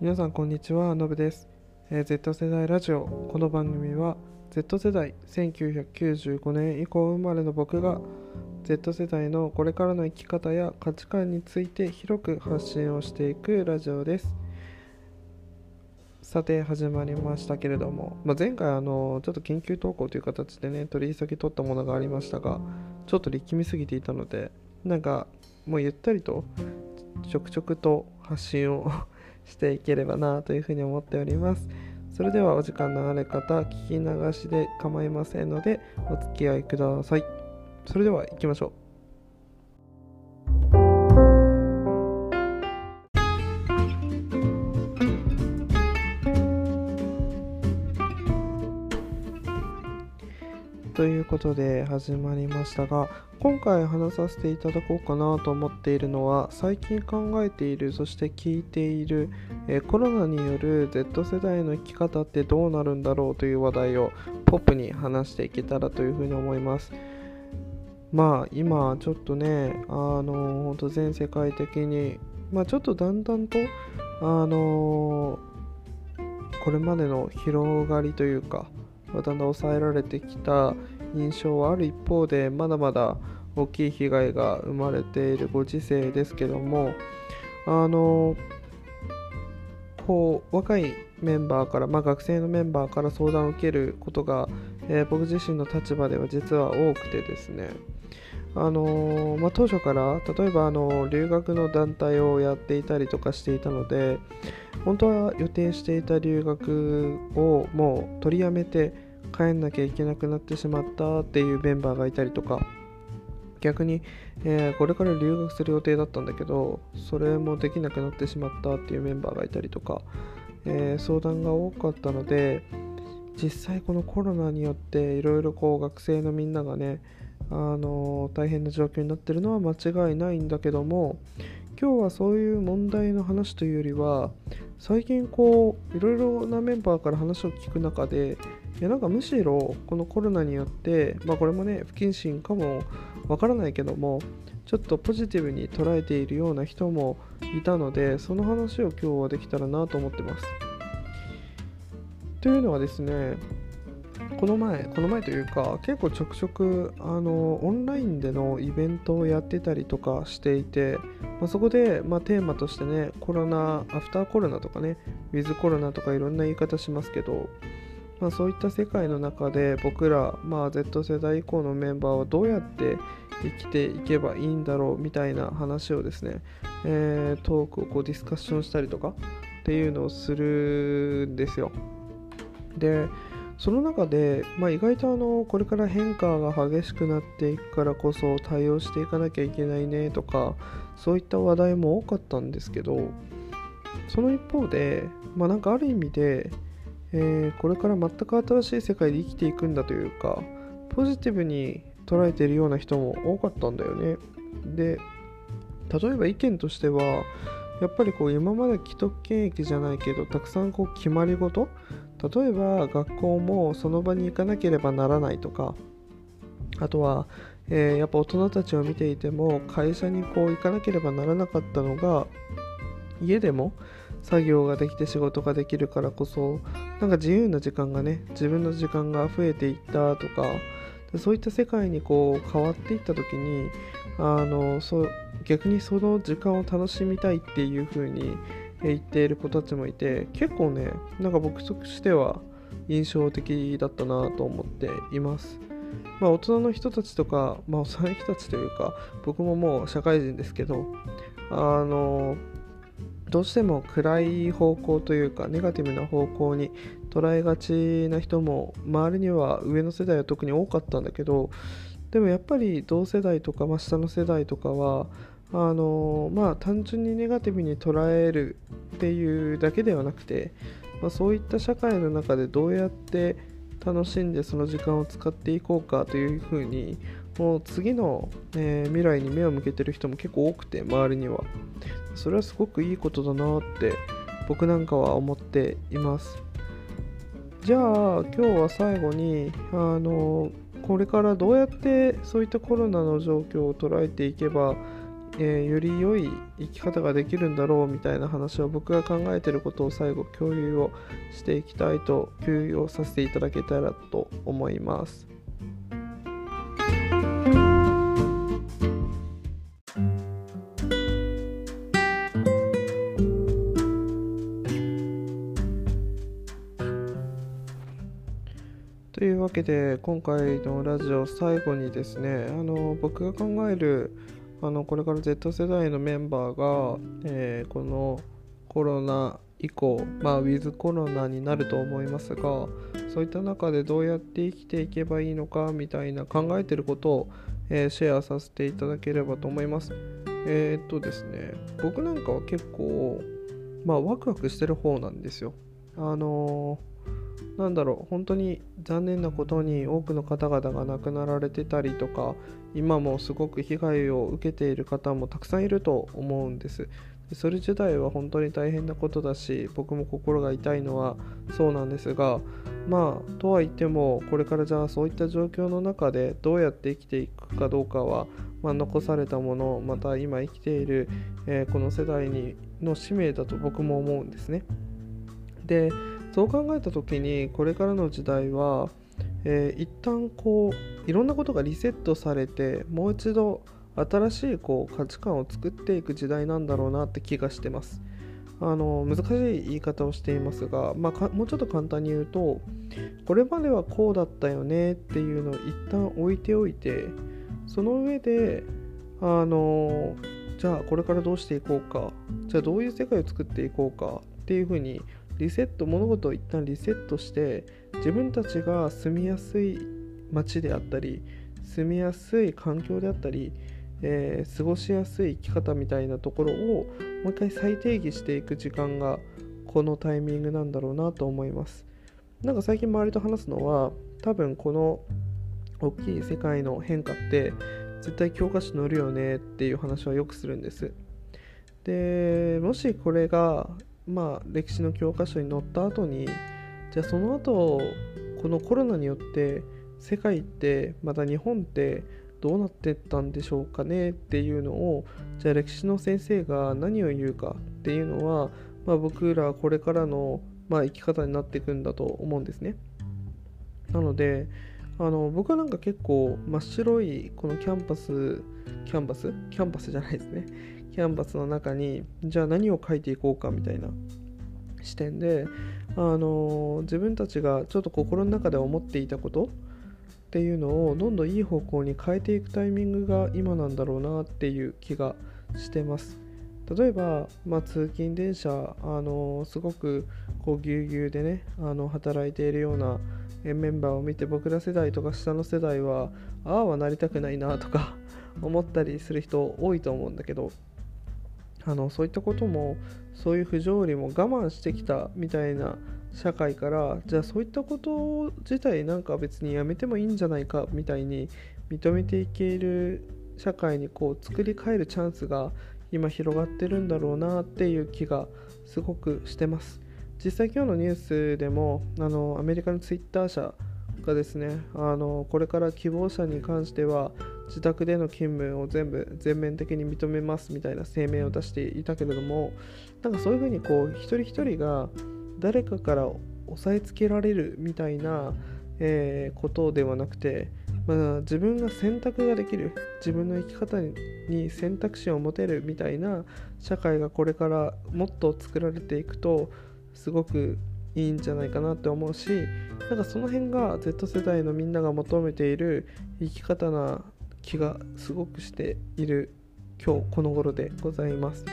皆さんこんにちはのぶです、えー、Z 世代ラジオ。この番組は Z 世代1995年以降生まれの僕が Z 世代のこれからの生き方や価値観について広く発信をしていくラジオです。さて始まりましたけれども、まあ、前回あのちょっと緊急投稿という形でね取り急ぎ取ったものがありましたがちょっと力みすぎていたのでなんかもうゆったりとちょくちょくと発信をしていければなというふうに思っております。それではお時間のある方、聞き流しで構いませんので、お付き合いください。それでは行きましょう。ということで始まりましたが今回話させていただこうかなと思っているのは最近考えているそして聞いている、え、コロナによる Z 世代の生き方ってどうなるんだろうという話題をポップに話していけたらというふうに思います。まあ今ちょっとねあの本当全世界的にまあちょっとだんだんとあのこれまでの広がりというかだんだん抑えられてきた印象はある一方でまだまだ大きい被害が生まれているご時世ですけどもあのこう若いメンバーから、まあ、学生のメンバーから相談を受けることが、えー、僕自身の立場では実は多くてですね。あのまあ、当初から例えばあの留学の団体をやっていたりとかしていたので本当は予定していた留学をもう取りやめて帰んなきゃいけなくなってしまったっていうメンバーがいたりとか逆に、えー、これから留学する予定だったんだけどそれもできなくなってしまったっていうメンバーがいたりとか、えー、相談が多かったので実際このコロナによっていろいろこう学生のみんながねあの大変な状況になってるのは間違いないんだけども今日はそういう問題の話というよりは最近こういろいろなメンバーから話を聞く中でいやなんかむしろこのコロナによってまあこれもね不謹慎かもわからないけどもちょっとポジティブに捉えているような人もいたのでその話を今日はできたらなと思ってます。というのはですねこの前、この前というか、結構ちょくちょくあのオンラインでのイベントをやってたりとかしていて、まあ、そこで、まあ、テーマとしてね、コロナ、アフターコロナとかね、ウィズコロナとかいろんな言い方しますけど、まあ、そういった世界の中で僕ら、まあ、Z 世代以降のメンバーはどうやって生きていけばいいんだろうみたいな話をですね、えー、トークをこうディスカッションしたりとかっていうのをするんですよ。で、その中で、まあ、意外とあのこれから変化が激しくなっていくからこそ対応していかなきゃいけないねとかそういった話題も多かったんですけどその一方で、まあ、なんかある意味で、えー、これから全く新しい世界で生きていくんだというかポジティブに捉えているような人も多かったんだよね。で例えば意見としてはやっぱりこう今まで既得権益じゃないけどたくさんこう決まり事例えば学校もその場に行かなければならないとかあとは、えー、やっぱ大人たちを見ていても会社にこう行かなければならなかったのが家でも作業ができて仕事ができるからこそなんか自由な時間がね自分の時間が増えていったとかそういった世界にこう変わっていった時にあのそ逆にその時間を楽しみたいっていう風に言っている子たちもいて結構ねなんか僕としては印象的だったなと思っています。まあ大人の人たちとかまあ幼い人たちというか僕ももう社会人ですけどあのどうしても暗い方向というかネガティブな方向に捉えがちな人も周りには上の世代は特に多かったんだけどでもやっぱり同世代とか、まあ、下の世代とかはあのまあ単純にネガティブに捉えるっていうだけではなくて、まあ、そういった社会の中でどうやって楽しんでその時間を使っていこうかというふうにもう次の、えー、未来に目を向けてる人も結構多くて周りには。それはすごくいいことだなって僕なんかは思っています。じゃあ今日は最後にあのこれからどうやってそういったコロナの状況を捉えていけばえー、より良い生き方ができるんだろうみたいな話を僕が考えていることを最後共有をしていきたいと共有をさせていただけたらと思います。というわけで今回のラジオ最後にですねあの僕が考えるあのこれから Z 世代のメンバーが、えー、このコロナ以降、まあ、ウィズコロナになると思いますがそういった中でどうやって生きていけばいいのかみたいな考えてることを、えー、シェアさせていただければと思います。えー、っとですね僕なんかは結構まあワクワクしてる方なんですよ。あのーなんだろう本当に残念なことに多くの方々が亡くなられてたりとか今もすごく被害を受けている方もたくさんいると思うんです。それ自体は本当に大変なことだし僕も心が痛いのはそうなんですがまあとは言ってもこれからじゃあそういった状況の中でどうやって生きていくかどうかは、まあ、残されたものまた今生きている、えー、この世代にの使命だと僕も思うんですね。でそう考えた時にこれからの時代は、えー、一旦こういろんなことがリセットされてもう一度新しいこう価値観を作っていく時代なんだろうなって気がしてます。あの難しい言い方をしていますが、まあ、もうちょっと簡単に言うとこれまではこうだったよねっていうのを一旦置いておいてその上であのじゃあこれからどうしていこうかじゃあどういう世界を作っていこうかっていうふうにリセット物事を一旦リセットして自分たちが住みやすい街であったり住みやすい環境であったり、えー、過ごしやすい生き方みたいなところをもう一回再定義していく時間がこのタイミングなんだろうなと思います。なんか最近周りと話すのは多分この大きい世界の変化って絶対教科書載るよねっていう話はよくするんです。でもしこれがまあ、歴史の教科書に載った後にじゃあその後このコロナによって世界ってまた日本ってどうなってったんでしょうかねっていうのをじゃあ歴史の先生が何を言うかっていうのは、まあ、僕らこれからの、まあ、生き方になっていくんだと思うんですね。なのであの僕はなんか結構真っ白いこのキャンパスキャンバス？キャンパスじゃないですねキャンバスの中にじゃあ何を書いていこうかみたいな視点で、あの自分たちがちょっと心の中で思っていたことっていうのをどんどんいい方向に変えていくタイミングが今なんだろうなっていう気がしてます。例えば、まあ、通勤電車、あのすごくこうぎゅうぎゅうでねあの働いているようなメンバーを見て僕ら世代とか下の世代はああはなりたくないなとか思ったりする人多いと思うんだけどあのそういったこともそういう不条理も我慢してきたみたいな社会からじゃあそういったこと自体なんか別にやめてもいいんじゃないかみたいに認めていける社会にこう作り変えるチャンスが今広がってるんだろうなっていう気がすごくしてます。実際今日のニュースでもあのアメリカのツイッター社がですね。あのこれから希望者に関しては自宅での勤務を全部全面的に認めますみたいな声明を出していたけれどもなんかそういうふうにこう一人一人が誰かから押さえつけられるみたいな、えー、ことではなくて、まあ、自分が選択ができる自分の生き方に選択肢を持てるみたいな社会がこれからもっと作られていくとすごくいいんじゃないかなって思うしなんかその辺が Z 世代のみんなが求めている生き方な気がすごくしている今日この頃でございます。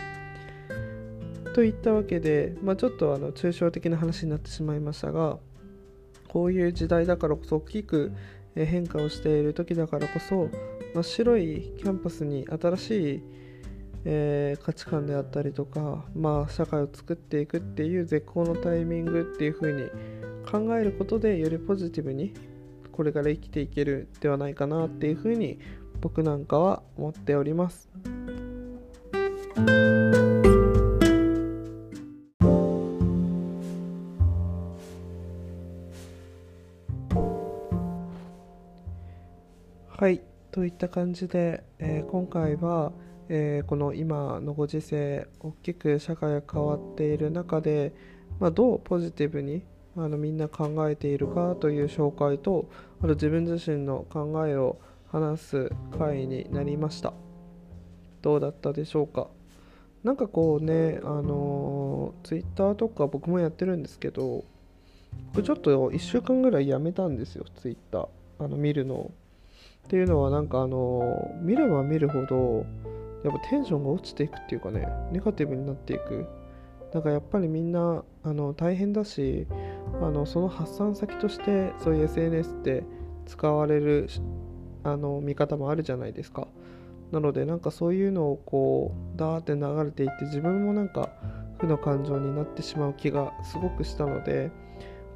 といったわけで、まあ、ちょっとあの抽象的な話になってしまいましたがこういう時代だからこそ大きく変化をしている時だからこそ真っ白いキャンパスに新しい、えー、価値観であったりとか、まあ、社会を作っていくっていう絶好のタイミングっていう風に考えることでよりポジティブにこれから生きていけるではないかなっていうふうに僕なんかは思っております。はい。といっった感じで、えー、今回は、えー、この今のご時世大きく社会が変わっている中で、まあ、どうポジティブにあのみんな考えているかという紹介とあと自分自身の考えを話す回になりました。どうだったでしょうか。なんかこうねあのツイッターとか僕もやってるんですけど僕ちょっと1週間ぐらいやめたんですよツイッター。あの見るのっていうのはなんかあの見れば見るほどやっぱテンションが落ちていくっていうかねネガティブになっていく。だからやっぱりみんなあの大変だしあのその発散先としてそういう SNS って使われるあの見方もあるじゃないですか。なのでなんかそういうのをこうダーって流れていって自分もなんか負の感情になってしまう気がすごくしたので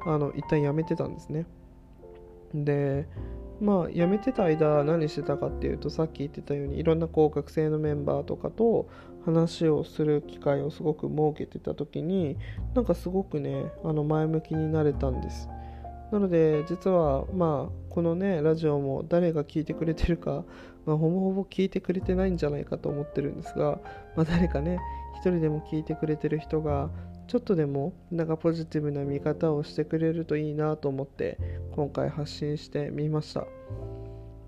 あの一旦やめてたんですね。でまあ辞めてた間何してたかっていうとさっき言ってたようにいろんなこう学生のメンバーとかと話をする機会をすごく設けてた時になんかすごくねあの前向きになれたんです。なので実はまあこのねラジオも誰が聞いてくれてるか、まあ、ほぼほぼ聞いてくれてないんじゃないかと思ってるんですが、まあ、誰かね一人でも聞いてくれてる人がちょっとでもなんかポジティブな見方をしてくれるといいなと思って今回発信してみました。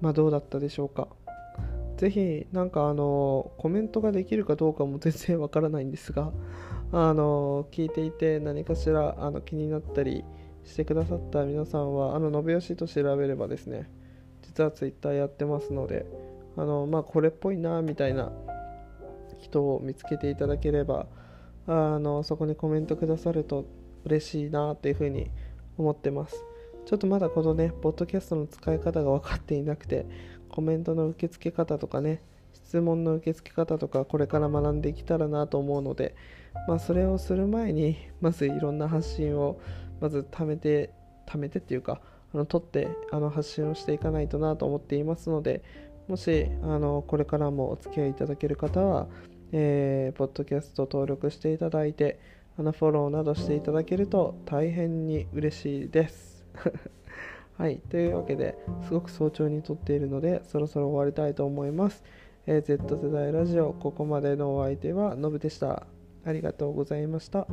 まあどうだったでしょうか。ぜひなんかあのコメントができるかどうかも全然わからないんですがあの聞いていて何かしらあの気になったりしてくださった皆さんはあの信吉と調べればですね実は Twitter やってますのであのまあこれっぽいなみたいな人を見つけていただければあのそこにコメントくださると嬉しいなっていうふうに思ってます。ちょっとまだこのねポッドキャストの使い方が分かっていなくてコメントの受け付け方とかね質問の受け付け方とかこれから学んでいけたらなと思うのでまあそれをする前にまずいろんな発信をまず貯めて貯めてっていうかあの取ってあの発信をしていかないとなと思っていますのでもしあのこれからもお付き合いいただける方はえー、ポッドキャスト登録していただいて、あのフォローなどしていただけると大変に嬉しいです。はい、というわけですごく早朝に撮っているのでそろそろ終わりたいと思います。えー、Z 世代ラジオここまでのお相手はのぶでした。ありがとうございました。